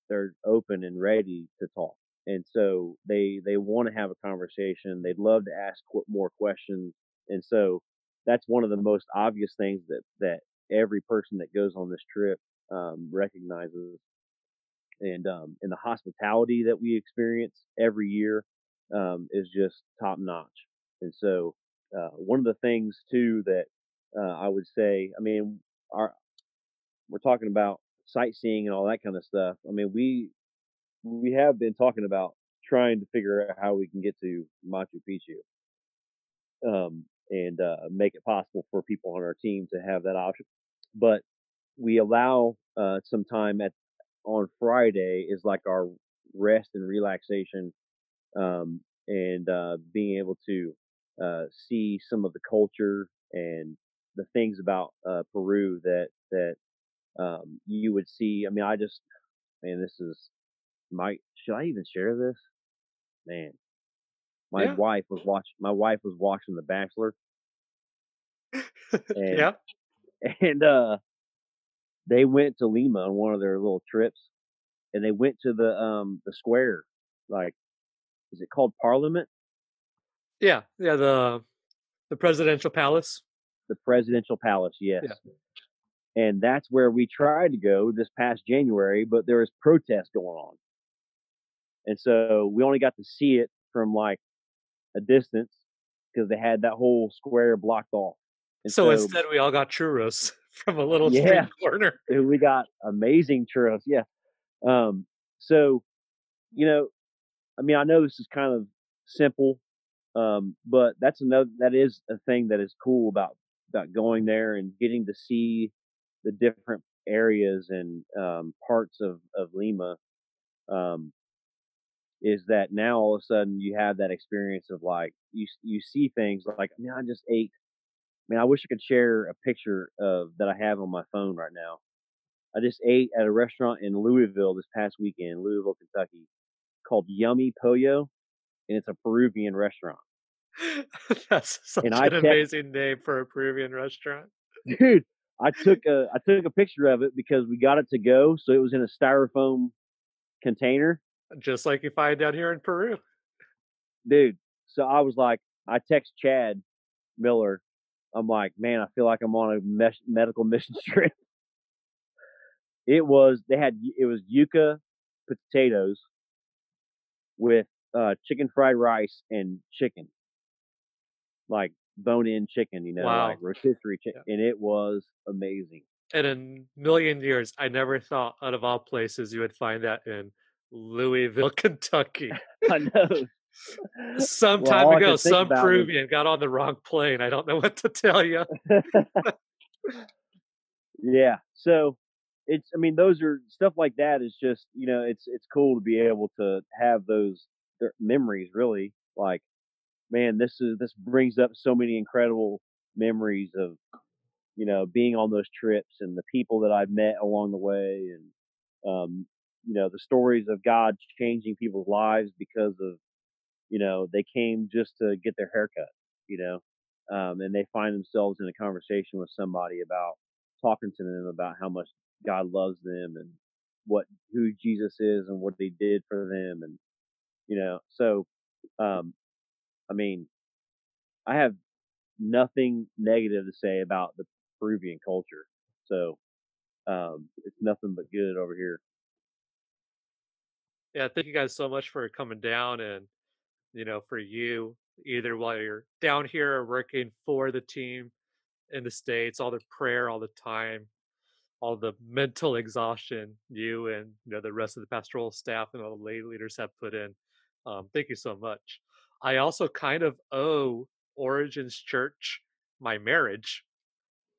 they're open and ready to talk, and so they they want to have a conversation. They'd love to ask qu- more questions, and so that's one of the most obvious things that that every person that goes on this trip um, recognizes. And um, and the hospitality that we experience every year um, is just top notch. And so uh, one of the things too that uh, I would say, I mean, our we're talking about sightseeing and all that kind of stuff. I mean, we we have been talking about trying to figure out how we can get to Machu Picchu, um, and uh, make it possible for people on our team to have that option. But we allow uh, some time at on Friday is like our rest and relaxation, um, and uh, being able to uh, see some of the culture and the things about uh, Peru that that um, you would see. I mean, I just man, this is my. Should I even share this? Man, my Yeah. wife was watch. My wife was watching The Bachelor, and yeah. and uh, they went to Lima on one of their little trips, and they went to the um the square. Like, is it called Parliament? Yeah. Yeah. The the presidential palace. The Presidential Palace. Yes. Yeah. And that's where we tried to go this past January, but there was protests going on. And so we only got to see it from like a distance because they had that whole square blocked off. And So instead, we all got churros from a little Yeah. corner. we got amazing churros. Yeah. Um, so, you know, I mean, I know this is kind of simple, um, but that's another, that is a thing that is cool about, about going there and getting to see the different areas and, um, parts of, of Lima. Um, is that now all of a sudden you have that experience of like, you, you see things like, I mean, I just ate, I mean, I wish I could share a picture of that I have on my phone right now. I just ate at a restaurant in Louisville this past weekend, Louisville, Kentucky, called Yummy Pollo, and it's a Peruvian restaurant. That's such And an kept- amazing name for a Peruvian restaurant. Dude, I took a I took a picture of it because we got it to go, so it was in a styrofoam container, Just like you find down here in Peru. dude. So I was like, I text Chad Miller. I'm like, man, I feel like I'm on a mesh, medical mission trip. It was they had it was yuca potatoes with uh, chicken fried rice and chicken, like bone in chicken, you know, Wow. like rotisserie chicken, and it was amazing. And in a million years, I never thought out of all places you would find that in Louisville, Kentucky. I know. Some Well, time ago, some was- Peruvian got on the wrong plane. I don't know what to tell you. Yeah. So it's I mean those are stuff like that is just, you know, it's it's cool to be able to have those memories really like man, this is this brings up so many incredible memories of you know, being on those trips and the people that I've met along the way and um you know, the stories of God changing people's lives because of you know, they came just to get their haircut, you know. Um, and they find themselves in a conversation with somebody about talking to them about how much God loves them and what who Jesus is and what he did for them and you know so um I mean I have nothing negative to say about the Peruvian culture so um it's nothing but good over here Yeah, thank you guys so much for coming down and, you know, for you either while you're down here or working for the team in the States, all the prayer all the time, all the mental exhaustion you and you know the rest of the pastoral staff and all the lay leaders have put in. Um, thank you so much. I also kind of owe Origins Church my marriage.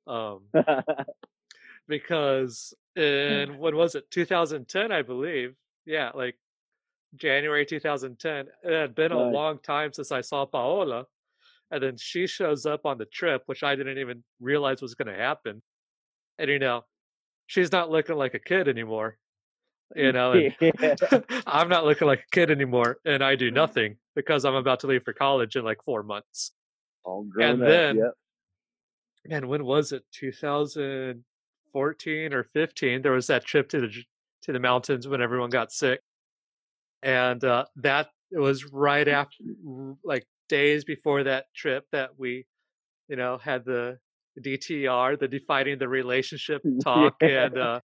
Um, because in when was it 2010 i believe yeah like january 2010 it had been a long time since i saw paola and then she shows up on the trip which i didn't even realize was going to happen and you know she's not looking like a kid anymore you know Yeah. i'm not looking like a kid anymore and i do mm. nothing because i'm about to leave for college in like four months All grown And up. then- Yep. and when was it 2014 or 15 there was that trip to the to the mountains when everyone got sick and uh, that it was right after like days before that trip that we you know had the dtr the defining the relationship talk Yeah. and uh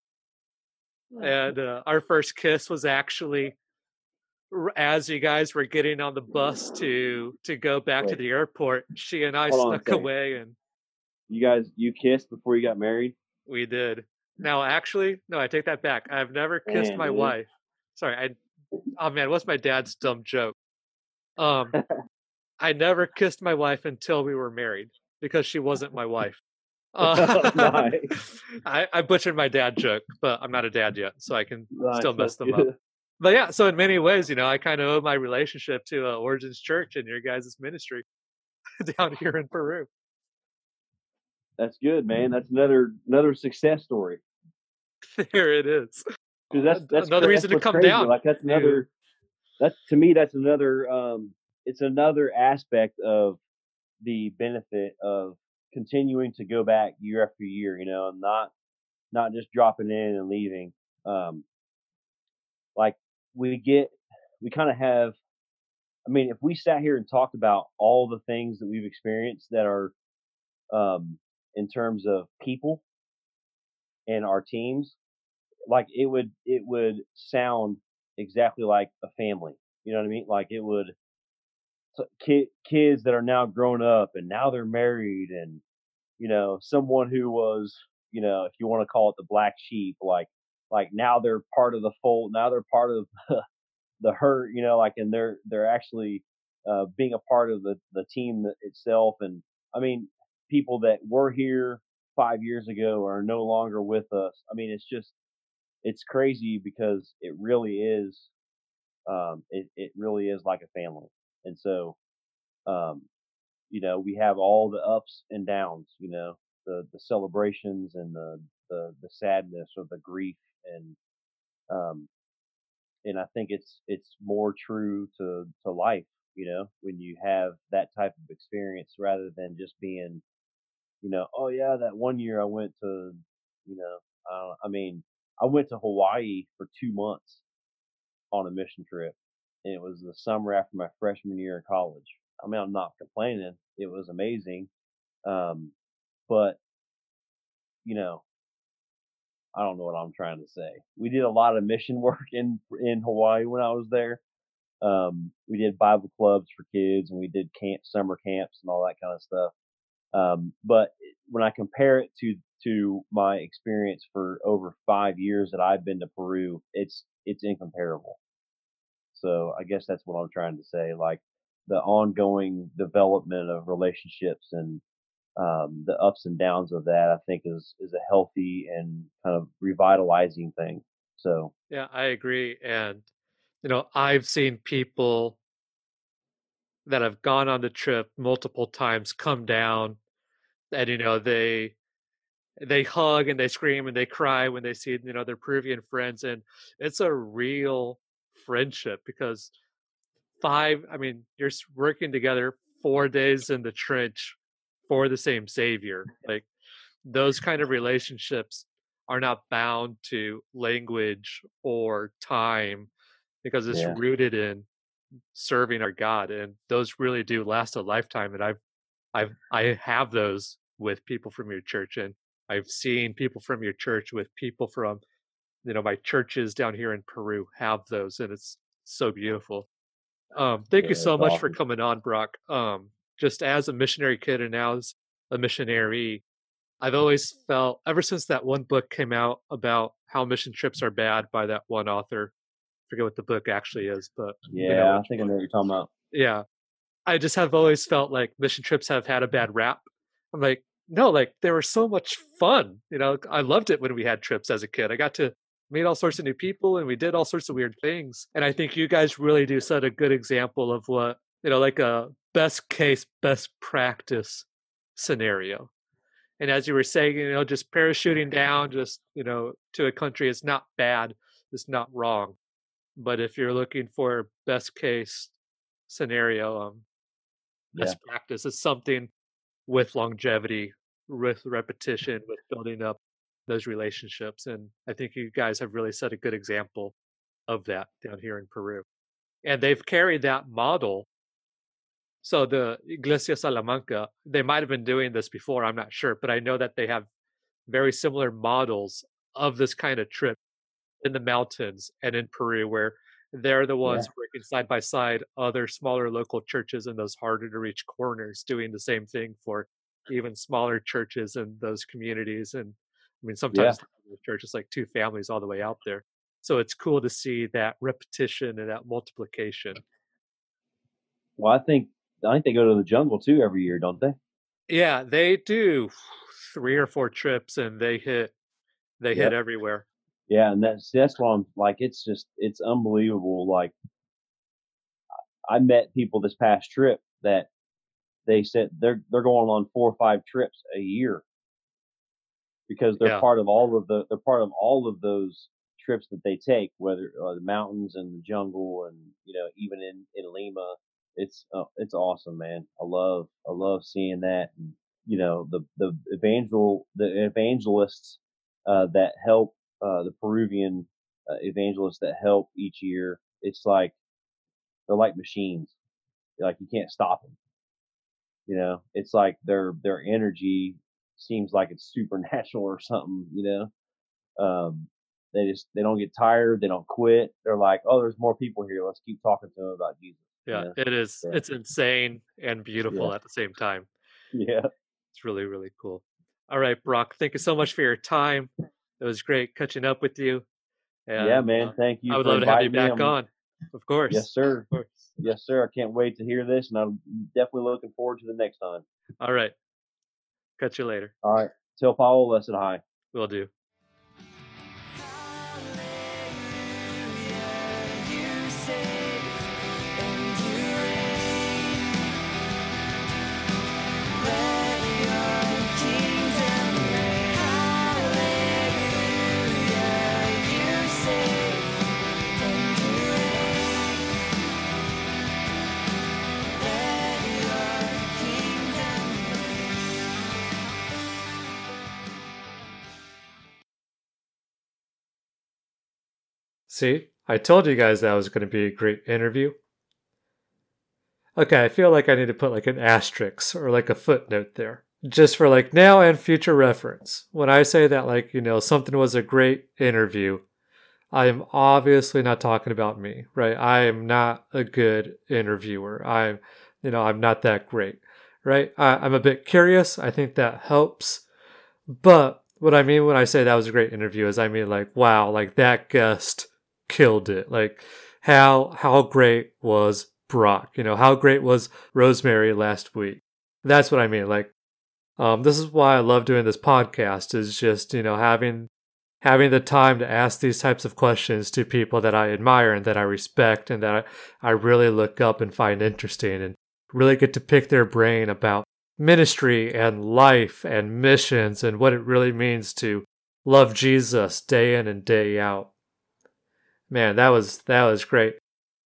and uh, our first kiss was actually as you guys were getting on the bus to to go back to the airport she and i Hold snuck away and You guys, you kissed before you got married? We did. Now, actually, no, I take that back. I've never kissed Man, my dude. wife. Sorry, I. Oh man, what's my dad's dumb joke? Um, I never kissed my wife until we were married because she wasn't my wife. Uh, Nice. I, I butchered my dad joke, but I'm not a dad yet, so I can Nice, still mess them up. But yeah, so in many ways, you know, I kind of owe my relationship to uh, Origins Church and your guys' ministry down here in Peru. That's good, man. That's another another success story. There it is. 'Cause that's that's another reason to that's come crazy. down. Like that's another. That's to me. That's another. Um, it's another aspect of the benefit of continuing to go back year after year. You know, and not not just dropping in and leaving. Um, like we get, we kind of have. I mean, if we sat here and talked about all the things that we've experienced that are, um, in terms of people and our teams, like it would it would sound exactly like a family. You know what I mean? Like it would ki- kids that are now grown up and now they're married and you know someone who was you know if you want to call it the black sheep like like now they're part of the fold now they're part of the herd you know like and they're they're actually uh, being a part of the the team itself and I mean people that were here five years ago are no longer with us. I mean it's just it's crazy because it really is um it, it really is like a family. And so um you know we have all the ups and downs you know the the celebrations and the the the sadness or the grief and um and i think it's it's more true to to life you know when you have that type of experience rather than just being you know oh yeah that one year i went to you know uh, i mean i went to hawaii for two months on a mission trip and it was the summer after my freshman year in college. I mean i'm not complaining it was amazing um but you know i don't know what i'm trying to say. We did a lot of mission work in in hawaii when i was there. Um we did bible clubs for kids and we did camp summer camps and all that kind of stuff. Um but when i compare it to to my experience for over five years that i've been to peru it's it's incomparable so i guess that's what i'm trying to say like the ongoing development of relationships and um, the ups and downs of that, I think is is a healthy and kind of revitalizing thing. So Yeah, I agree. And, you know, I've seen people that have gone on the trip multiple times come down and, you know, they they hug and they scream and they cry when they see, you know, their Peruvian friends. And it's a real friendship because five, I mean, you're working together four days in the trench for the same savior. Like those kind of relationships are not bound to language or time because it's Yeah. rooted in serving our God and those really do last a lifetime and I've I've I have those with people from your church and I've seen people from your church with people from you know my churches down here in Peru have those and it's so beautiful. Um, thank Yeah, you so much for coming on, Brock. Um, just as a missionary kid and now as a missionary, I've always felt ever since that one book came out about how mission trips are bad by that one author. forget what the book actually is, but you know Yeah, I think I know what you're talking about. Yeah. I just have always felt like mission trips have had a bad rap. I'm like, no, like they were so much fun. You know, I loved it when we had trips as a kid. I got to meet all sorts of new people and we did all sorts of weird things. And I think you guys really do set a good example of what, you know, like a best case, best practice scenario. And as you were saying, you know, just parachuting down just, you know, to a country is not bad. It's not wrong. But if you're looking for best case scenario, um, Yeah. best practice is something with longevity, with mm. repetition, with building up those relationships. And I think you guys have really set a good example of that down here in Peru. And they've carried that model. So the Iglesia Salamanca, they might have been doing this before, I'm not sure, but I know that they have very similar models of this kind of trip in the mountains and in Peru where they're the Yeah. ones working side by side other smaller local churches in those harder to reach corners doing the same thing for even smaller churches in those communities and i mean Yeah. sometimes the church is like two families all the way out there so it's cool to see that repetition and that multiplication Well, I think I think they go to the jungle too every year, don't they? yeah they do three or four trips and they hit they hit everywhere Yeah, and that's that's why I'm like it's just it's unbelievable. Like I met people this past trip that they said they're they're going on four or five trips a year because they're yeah part of all of the they're part of all of those trips that they take, whether uh, the mountains and the jungle and you know even in in Lima, it's uh, it's awesome, man. I love I love seeing that and you know the the evangel the evangelists uh, that help uh, the Peruvian uh, evangelists that help each year. It's like they're like machines. Like you can't stop them. You know, it's like their their energy seems like it's supernatural or something. You know, um, they just they don't get tired. They don't quit. They're like, oh, there's more people here. Let's keep talking to them about Jesus. Yeah it is so it's insane and yeah, beautiful at the same time yeah, It's really, really cool. All right, Brock, thank you so much for your time. It was great catching up with you. yeah, And man. uh, Thank you. I would love to have you inviting me. back on. Of course. yes, sir. Of course. Yes, sir. I can't wait to hear this, and I'm definitely looking forward to the next time. All right. Catch you later. All right. Tell Paola I said hi. Will do. See, I told you guys that was going to be a great interview. Okay, I feel like I need to put like an asterisk or like a footnote there. Just for like now and future reference. When I say that, like, you know, something was a great interview, I am obviously not talking about me, right? I am not a good interviewer. I'm, you know, I'm not that great, right? I, I'm a bit curious. I think that helps. But what I mean when I say that was a great interview is I mean like, wow, like that guest killed it. Like how how great was Brock? You know, how great was Rosemary last week? That's what I mean. Like, um, this is why I love doing this podcast. Is just you know having having the time to ask these types of questions to people that I admire and that I respect and that I, I really look up and find interesting and really get to pick their brain about ministry and life and missions and what it really means to love Jesus day in and day out. Man, that was that was great.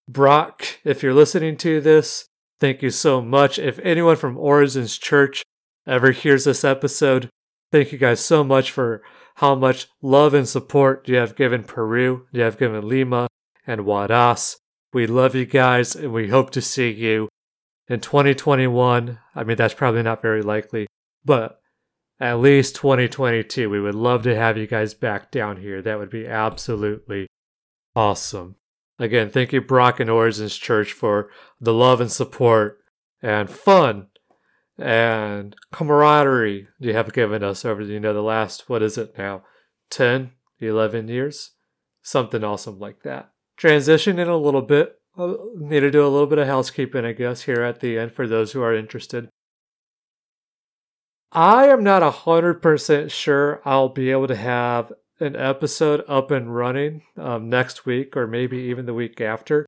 Brock, if you're listening to this, thank you so much. If anyone from Origins Church ever hears this episode, thank you guys so much for how much love and support you have given Peru, you have given Lima and Huaraz. We love you guys and we hope to see you in 2021. I mean, that's probably not very likely, but at least 2022. We would love to have you guys back down here. That would be absolutely awesome. Again, thank you, Brock and Origins Church, for the love and support and fun and camaraderie you have given us over you know the last what is it now 10 11 years? Something awesome like that. Transition in a little bit uh, need to do a little bit of housekeeping i guess here at the end for those who are interested. I am not 100% sure i'll be able to have an episode up and running um, next week or maybe even the week after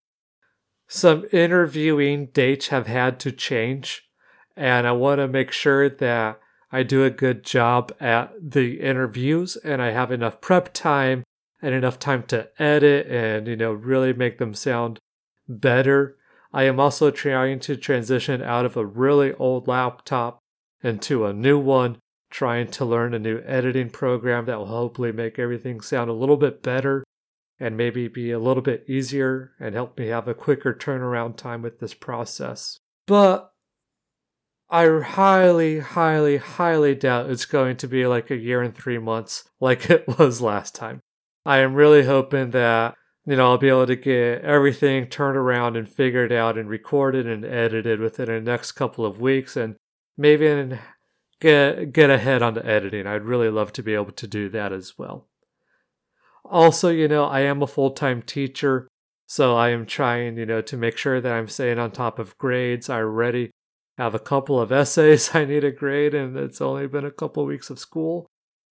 some interviewing dates have had to change and I want to make sure that I do a good job at the interviews and I have enough prep time and enough time to edit and you know really make them sound better. I am also trying to transition out of a really old laptop into a new one, trying to learn a new editing program that will hopefully make everything sound a little bit better and maybe be a little bit easier and help me have a quicker turnaround time with this process. But I highly, highly, highly doubt it's going to be like a year and three months like it was last time. I am really hoping that, you know, I'll be able to get everything turned around and figured out and recorded and edited within the next couple of weeks and maybe in, get, get ahead on the editing. I'd really love to be able to do that as well. Also, you know, I am a full time teacher, so I am trying, you know, to make sure that I'm staying on top of grades. I already have a couple of essays I need to grade, and it's only been a couple weeks of school,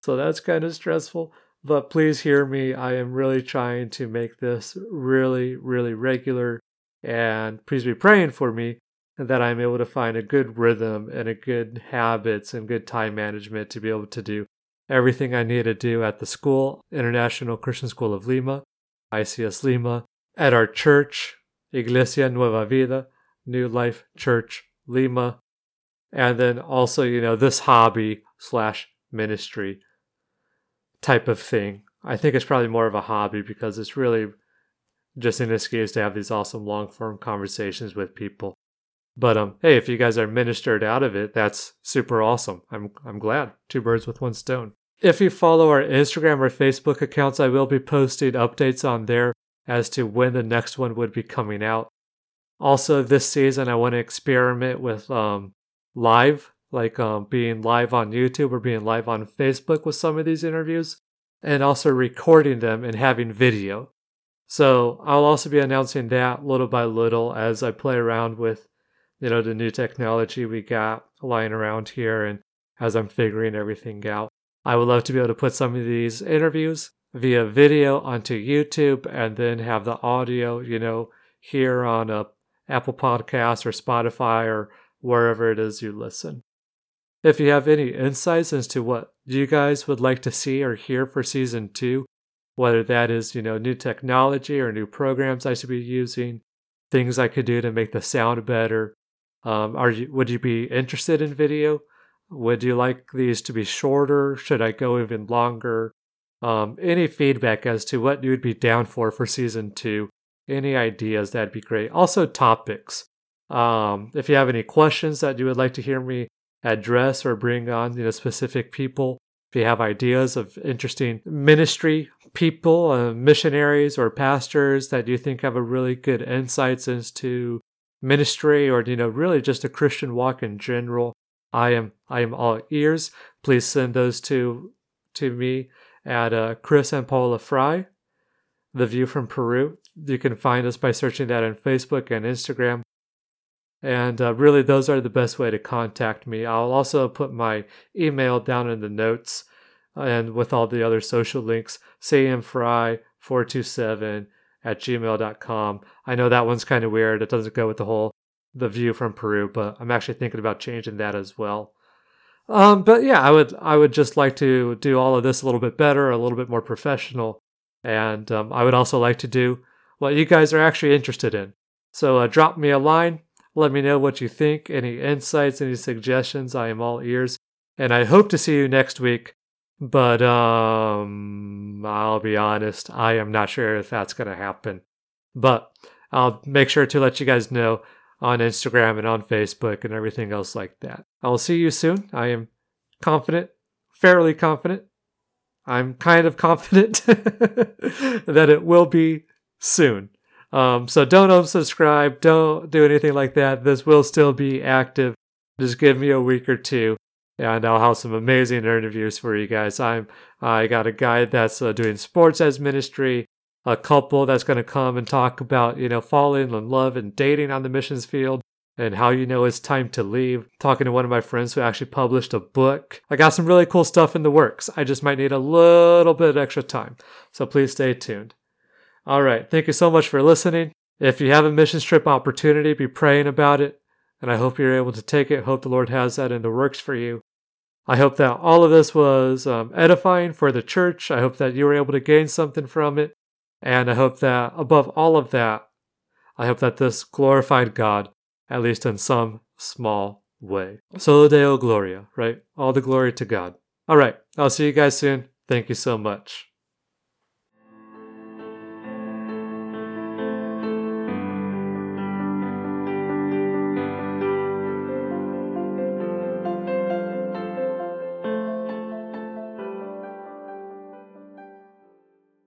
so that's kind of stressful. But please hear me. I am really trying to make this really, really regular, and please be praying for me that I'm able to find a good rhythm and a good habits and good time management to be able to do everything I need to do at the school, International Christian School of Lima, ICS Lima, at our church, Iglesia Nueva Vida, New Life Church Lima, and then also, you know, this hobby slash ministry type of thing. I think it's probably more of a hobby because it's really just an excuse to have these awesome long form conversations with people. But um, hey, if you guys are ministered out of it, that's super awesome. I'm I'm glad. Two birds with one stone. If you follow our Instagram or Facebook accounts, I will be posting updates on there as to when the next one would be coming out. Also, this season, I want to experiment with um, live, like um, being live on YouTube or being live on Facebook with some of these interviews, and also recording them and having video. So I'll also be announcing that little by little as I play around with, you know, the new technology we got lying around here, and as I'm figuring everything out. I would love to be able to put some of these interviews via video onto YouTube and then have the audio, you know, here on a Apple Podcasts or Spotify or wherever it is you listen. If you have any insights as to what you guys would like to see or hear for season two, whether that is, you know, new technology or new programs I should be using, things I could do to make the sound better, um, are you would you be interested in video? Would you like these to be shorter? Should I go even longer? Um, any feedback as to what you would be down for for season two any ideas, that'd be great. Also, topics. Um, if you have any questions that you would like to hear me address or bring on, you know, specific people, if you have ideas of interesting ministry people, uh, missionaries or pastors that you think have a really good insights into ministry or you know really just a Christian walk in general, I am I am all ears. Please send those to to me at uh, Chris and Paola Frey, The View from Peru you can find us by searching that on Facebook and Instagram. And uh, really, those are the best way to contact me. I'll also put my email down in the notes and with all the other social links, cmfrey427 at gmail.com. I know that one's kind of weird. It doesn't go with the whole the view from Peru, but I'm actually thinking about changing that as well. Um, but yeah, I would I would just like to do all of this a little bit better, a little bit more professional, and um, I would also like to do what you guys are actually interested in. So uh, drop me a line. Let me know what you think, any insights, any suggestions. I am all ears. And I hope to see you next week. But um, I'll be honest, I am not sure if that's going to happen. But I'll make sure to let you guys know on Instagram and on Facebook and everything else like that. I will see you soon. I am confident, fairly confident. I'm kind of confident that it will be soon. Um, so don't unsubscribe. Don't do anything like that. This will still be active. Just give me a week or two, and I'll have some amazing interviews for you guys. I'm I got a guy that's uh, doing sports as ministry, a couple that's going to come and talk about you know falling in love and dating on the missions field. And how you know it's time to leave. Talking to one of my friends who actually published a book. I got some really cool stuff in the works. I just might need a little bit extra time. So please stay tuned. All right. Thank you so much for listening. If you have a mission trip opportunity, be praying about it. And I hope you're able to take it. Hope the Lord has that in the works for you. I hope that all of this was um, edifying for the church. I hope that you were able to gain something from it. And I hope that above all of that, I hope that this glorified God, at least in some small way. Solo Deo Gloria, right? All the glory to God. All right. I'll see you guys soon. Thank you so much.